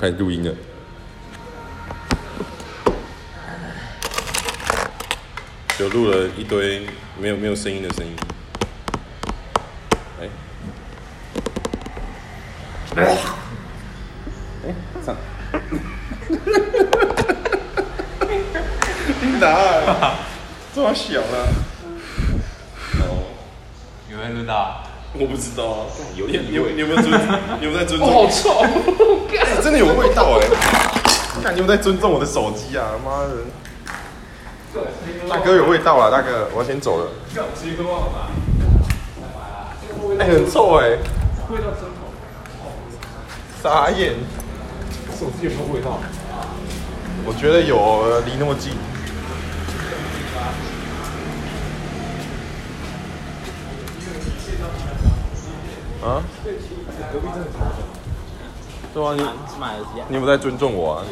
开始录音了。就录了一堆没有没有声音的声音。哎、哎，上。你哪？这么小了？哦，有没有录到？我不知道啊，有点你有你有没有尊？你有没有在尊重？好臭！哎真的有味道哎！看你有没有在尊重我的手机啊？妈的！大哥有味道啊，大哥，我要先走了。吃一个忘了。哎、很臭哎、味道真好。傻眼。手机有没有味道？我觉得有，离那么近。啊？对啊，你是买耳机啊？你有没有在尊重我啊？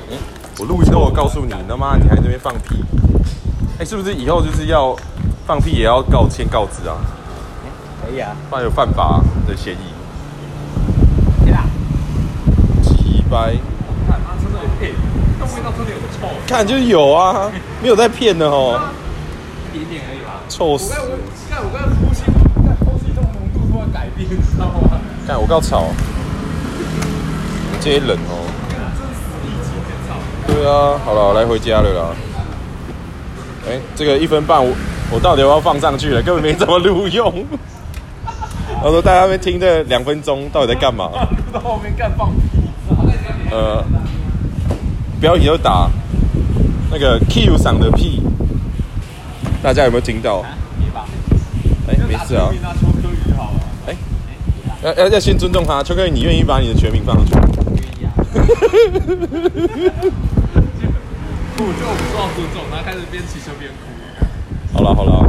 我录音都有告诉你，他妈你还在那边放屁？哎、是不是以后就是要放屁也要告签告知啊？可以啊。不然有犯法的嫌疑。对啦。鸡掰，看妈真的有配，那味道真的有臭，看就是有啊，没有在骗的哦，一点点而已吧。臭死！我刚才呼吸，改变，你知道吗？看我告吵，你这些人哦。对啊，好了，我来回家了啦。哎、这个一分半我我到底要不要放上去了？根本没怎么录用。我说大家没听这两分钟到底在干嘛？录到后面干放屁。呃，标题就打那个 Q 赏的屁，大家有没有听到？别吧。哎、没事啊。要要要先尊重他，秋哥，你愿意把你的全名放上去？愿意啊。就我不受尊重，他开始边骑车边哭。好了好了，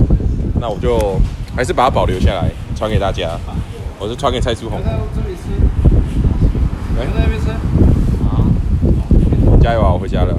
那我就还是把它保留下来，传给大家。我是传给蔡书红。在这里吃。来，在那边吃。好。加油啊！我回家了。